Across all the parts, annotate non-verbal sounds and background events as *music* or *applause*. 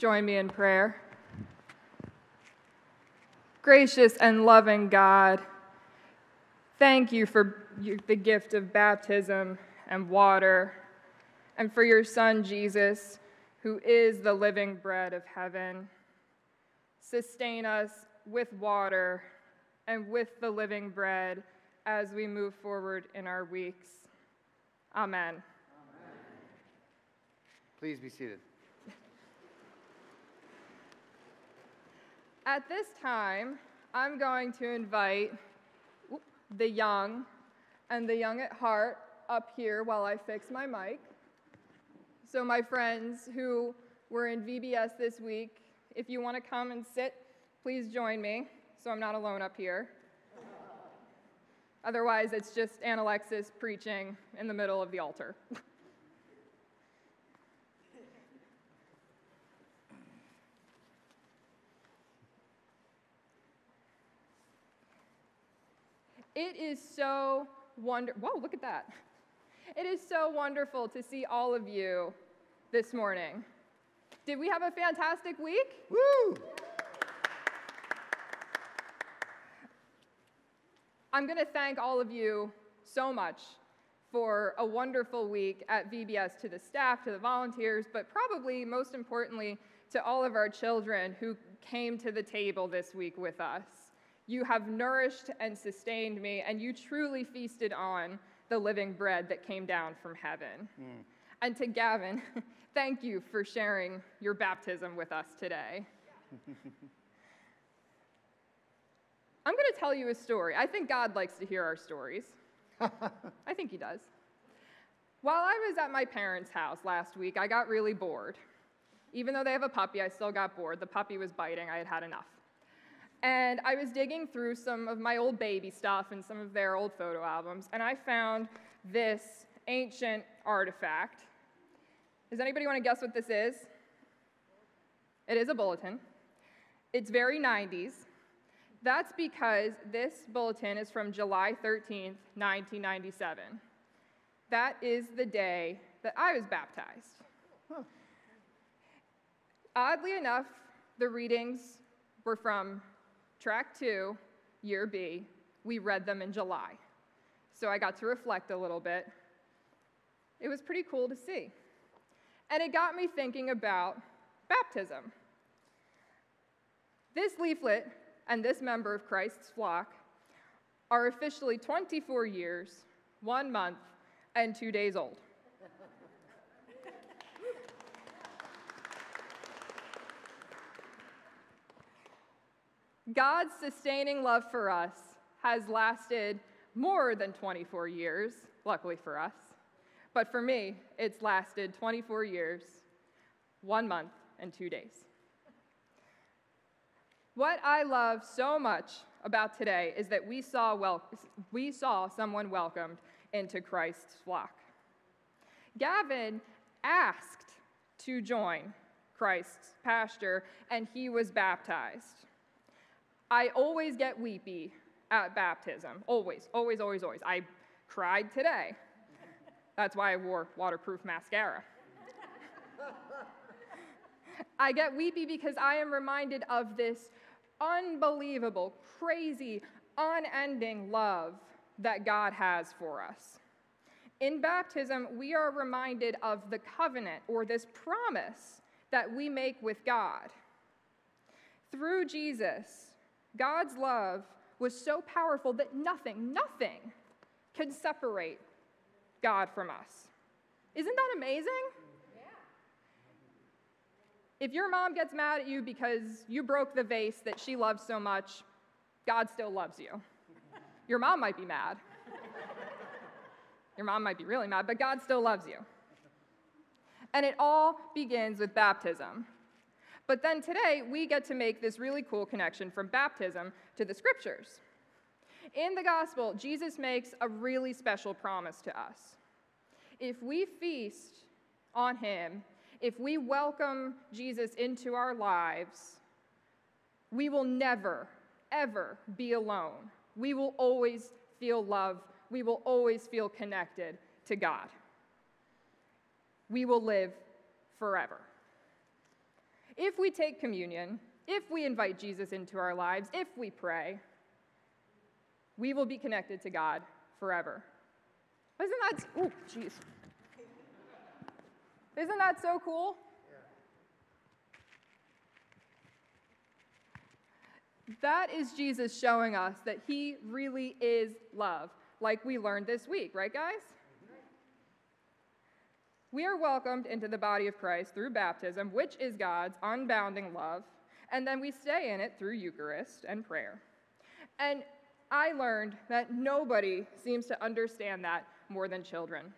Join me in prayer. Gracious and loving God, thank you for the gift of baptism and water, and for your Son, Jesus, who is the living bread of heaven. Sustain us with water and with the living bread as we move forward in our weeks. Amen. Amen. Please be seated. At this time, I'm going to invite the young and the young at heart up here while I fix my mic. So, my friends who were in VBS this week, if you want to come and sit, please join me so I'm not alone up here. Otherwise, it's just Aunt Alexis preaching in the middle of the altar. *laughs* It is so wonderful. Whoa, look at that. It is so wonderful to see all of you this morning. Did we have a fantastic week? Woo! I'm going to thank all of you so much for a wonderful week at VBS to the staff, to the volunteers, but probably most importantly to all of our children who came to the table this week with us. You have nourished and sustained me, and you truly feasted on the living bread that came down from heaven. Mm. And to Gavin, *laughs* thank you for sharing your baptism with us today. *laughs* I'm going to tell you a story. I think God likes to hear our stories. *laughs* I think He does. While I was at my parents' house last week, I got really bored. Even though they have a puppy, I still got bored. The puppy was biting, I had had enough. And I was digging through some of my old baby stuff and some of their old photo albums, and I found this ancient artifact. Does anybody want to guess what this is? It is a bulletin. It's very 90s. That's because this bulletin is from July 13th, 1997. That is the day that I was baptized. Huh. Oddly enough, the readings were from track two, year B. We read them in July. So I got to reflect a little bit. It was pretty cool to see. And it got me thinking about baptism. This leaflet and this member of Christ's flock are officially 24 years, one month, and two days old. God's sustaining love for us has lasted more than 24 years, luckily for us. But for me, it's lasted 24 years, one month, and two days. What I love so much about today is that we saw, wel- we saw someone welcomed into Christ's flock. Gavin asked to join Christ's pasture, and he was baptized. I always get weepy at baptism. Always, always, always, always. I cried today. That's why I wore waterproof mascara. I get weepy because I am reminded of this unbelievable, crazy, unending love that God has for us. In baptism, we are reminded of the covenant or this promise that we make with God. Through Jesus, God's love was so powerful that nothing, nothing can separate God from us. Isn't that amazing? If your mom gets mad at you because you broke the vase that she loves so much, God still loves you. Your mom might be mad. Your mom might be really mad, but God still loves you. And it all begins with baptism. But then today, we get to make this really cool connection from baptism to the scriptures. In the gospel, Jesus makes a really special promise to us. If we feast on him if we welcome Jesus into our lives, we will never, ever be alone. We will always feel love. We will always feel connected to God. We will live forever. If we take communion, if we invite Jesus into our lives, if we pray, we will be connected to God forever. Isn't that, oh, jeez. Isn't that so cool? That is Jesus showing us that he really is love, like we learned this week, right, guys? We are welcomed into the body of Christ through baptism, which is God's unbounding love, and then we stay in it through Eucharist and prayer. And I learned that nobody seems to understand that more than children.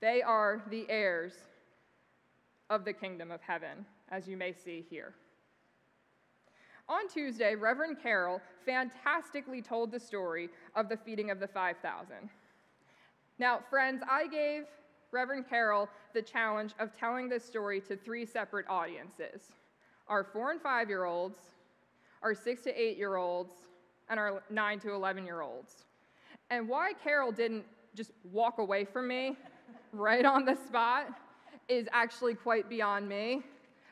They are the heirs of the kingdom of heaven, as you may see here. On Tuesday, Reverend Carol fantastically told the story of the feeding of the 5,000. Now, friends, I gave Reverend Carol the challenge of telling this story to three separate audiences our four and five year olds, our six to eight year olds, and our 9 to 11 year olds. And why Carol didn't just walk away from me *laughs* right on the spot is actually quite beyond me,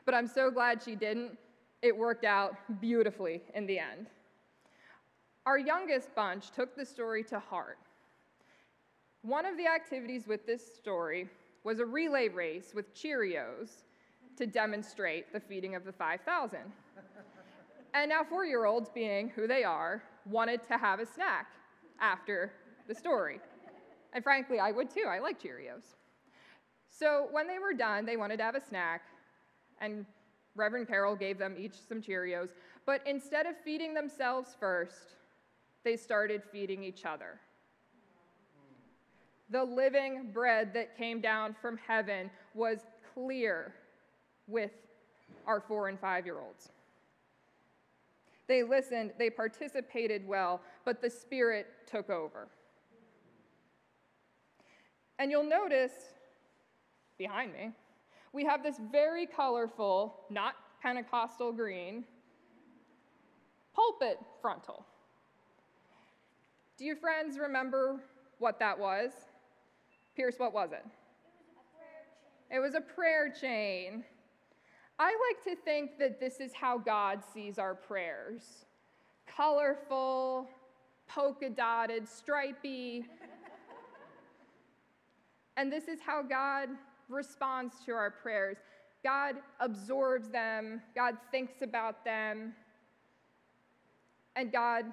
but I'm so glad she didn't. It worked out beautifully in the end. Our youngest bunch took the story to heart. One of the activities with this story was a relay race with Cheerios to demonstrate the feeding of the 5,000. And now, four year olds, being who they are, wanted to have a snack after the story. And frankly, I would too. I like Cheerios. So when they were done, they wanted to have a snack, and Reverend Carol gave them each some Cheerios. But instead of feeding themselves first, they started feeding each other. The living bread that came down from heaven was clear with our four and five year olds. They listened, they participated well, but the Spirit took over. And you'll notice behind me, we have this very colorful, not Pentecostal green, pulpit frontal. Do you friends remember what that was? Pierce, what was it? It was a prayer chain. I like to think that this is how God sees our prayers colorful, polka dotted, stripy. and this is how God responds to our prayers. God absorbs them, God thinks about them, and God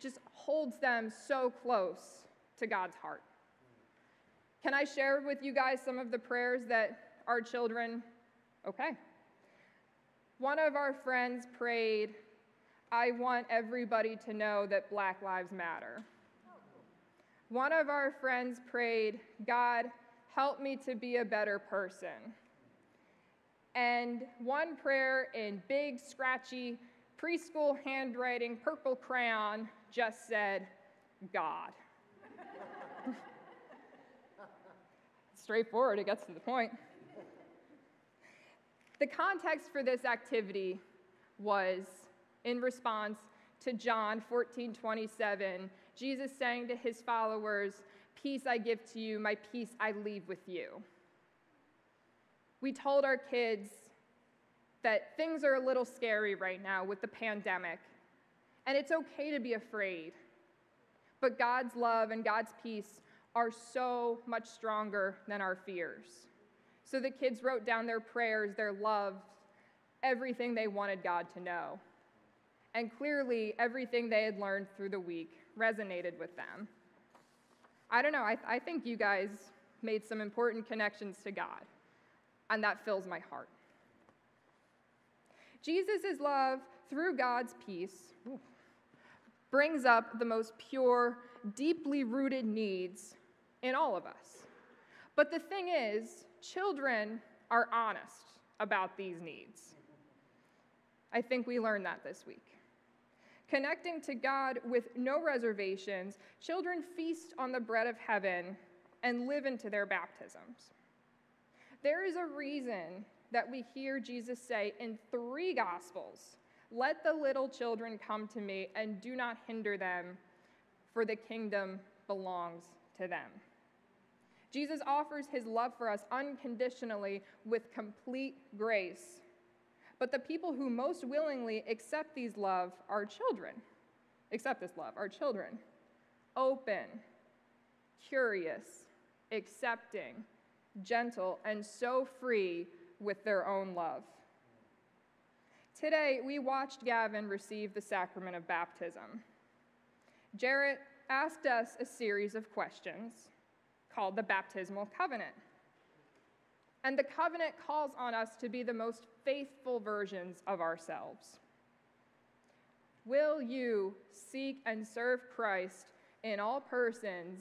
just holds them so close to God's heart. Can I share with you guys some of the prayers that our children Okay. One of our friends prayed, I want everybody to know that Black Lives Matter. One of our friends prayed, God, help me to be a better person. And one prayer in big, scratchy, preschool handwriting, purple crayon, just said, God. Straightforward, it gets to the point. The context for this activity was in response to John 14 27, Jesus saying to his followers, Peace I give to you, my peace I leave with you. We told our kids that things are a little scary right now with the pandemic, and it's okay to be afraid. But God's love and God's peace are so much stronger than our fears. So the kids wrote down their prayers, their loves, everything they wanted God to know. And clearly, everything they had learned through the week resonated with them. I don't know, I, I think you guys made some important connections to God, and that fills my heart. Jesus' love through God's peace brings up the most pure, deeply rooted needs in all of us. But the thing is, children are honest about these needs. I think we learned that this week. Connecting to God with no reservations, children feast on the bread of heaven and live into their baptisms. There is a reason that we hear Jesus say in three Gospels, Let the little children come to me and do not hinder them, for the kingdom belongs to them. Jesus offers his love for us unconditionally with complete grace. But the people who most willingly accept these love are children. Accept this love are children. Open, curious, accepting, gentle, and so free with their own love. Today, we watched Gavin receive the sacrament of baptism. Jarrett asked us a series of questions called the baptismal covenant. And the covenant calls on us to be the most faithful versions of ourselves. Will you seek and serve Christ in all persons,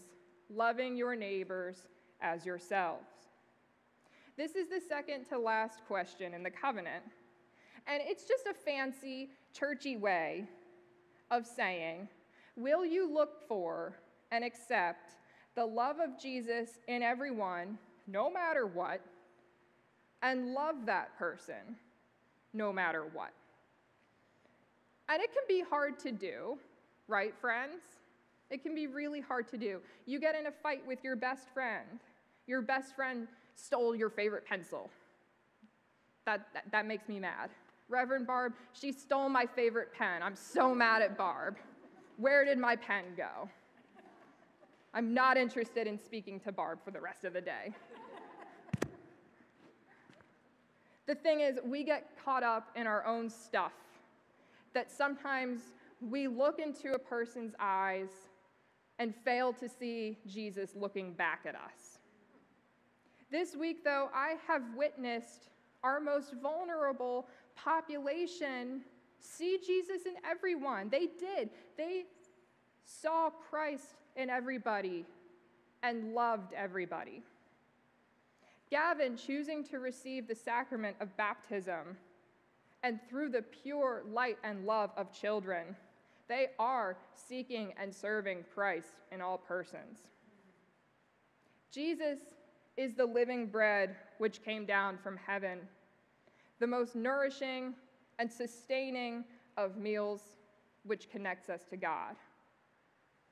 loving your neighbors as yourselves? This is the second to last question in the covenant. And it's just a fancy, churchy way of saying, Will you look for and accept the love of Jesus in everyone, no matter what, and love that person, no matter what? And it can be hard to do, right, friends? It can be really hard to do. You get in a fight with your best friend. Your best friend stole your favorite pencil. That, that, that makes me mad. Reverend Barb, she stole my favorite pen. I'm so mad at Barb. Where did my pen go? I'm not interested in speaking to Barb for the rest of the day. the thing is, we get caught up in our own stuff, that sometimes we look into a person's eyes and fail to see Jesus looking back at us. This week, though, I have witnessed our most vulnerable population see Jesus in everyone. They did. They saw Christ in everybody and loved everybody. Gavin choosing to receive the sacrament of baptism and through the pure light and love of children, they are seeking and serving Christ in all persons. Jesus is the living bread which came down from heaven, the most nourishing and sustaining of meals which connects us to God.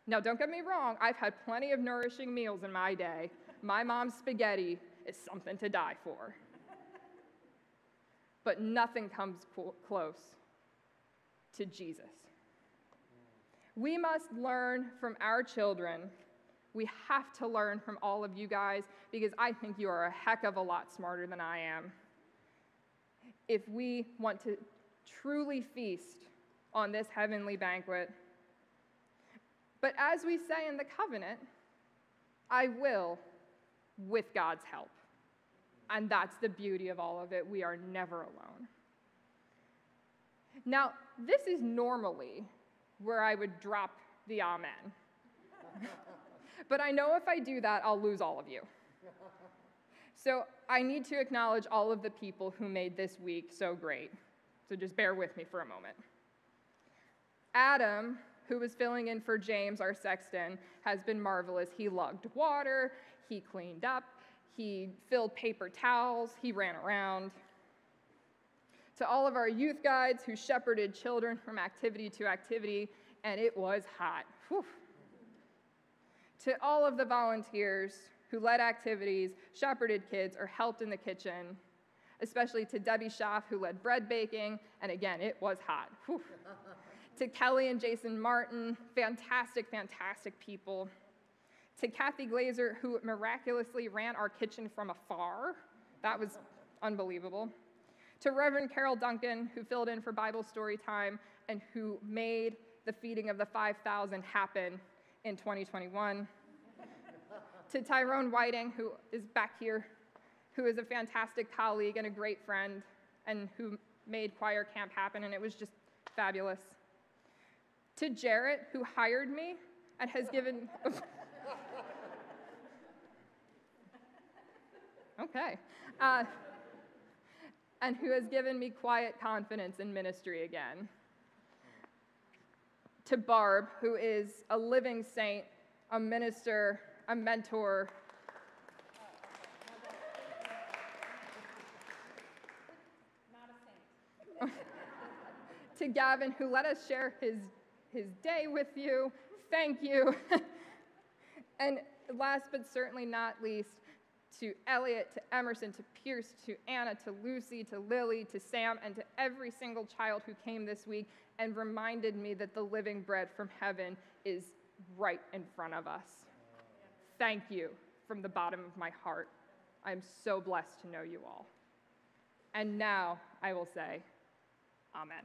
Now, don't get me wrong, I've had plenty of nourishing meals in my day. My mom's spaghetti is something to die for. But nothing comes close to Jesus. We must learn from our children. We have to learn from all of you guys because I think you are a heck of a lot smarter than I am. If we want to truly feast on this heavenly banquet. But as we say in the covenant, I will with God's help. And that's the beauty of all of it. We are never alone. Now, this is normally where I would drop the amen. *laughs* but I know if I do that, I'll lose all of you. So I need to acknowledge all of the people who made this week so great. So just bear with me for a moment. Adam, who was filling in for James, our sexton, has been marvelous. He lugged water, he cleaned up, he filled paper towels, he ran around. To all of our youth guides who shepherded children from activity to activity, and it was hot. Whew. To all of the volunteers who led activities, shepherded kids, or helped in the kitchen, especially to Debbie Schaff, who led bread baking, and again, it was hot. To Kelly and Jason Martin, fantastic, fantastic people. To Kathy Glazer, who miraculously ran our kitchen from afar. That was unbelievable. To Reverend Carol Duncan, who filled in for Bible story time and who made the feeding of the 5,000 happen in 2021. to Tyrone Whiting, who is back here who is a fantastic colleague and a great friend, and who made choir camp happen, and it was just fabulous. To Jarrett, who hired me and has given. okay. Uh, and who has given me quiet confidence in ministry again. To Barb, who is a living saint, a minister, a mentor, *laughs* to Gavin, who let us share his, his day with you. Thank you. *laughs* and last but certainly not least, to Elliot, to Emerson, to Pierce, to Anna, to Lucy, to Lily, to Sam, and to every single child who came this week and reminded me that the living bread from heaven is right in front of us. Thank you from the bottom of my heart. I'm so blessed to know you all. And now I will say, Amen.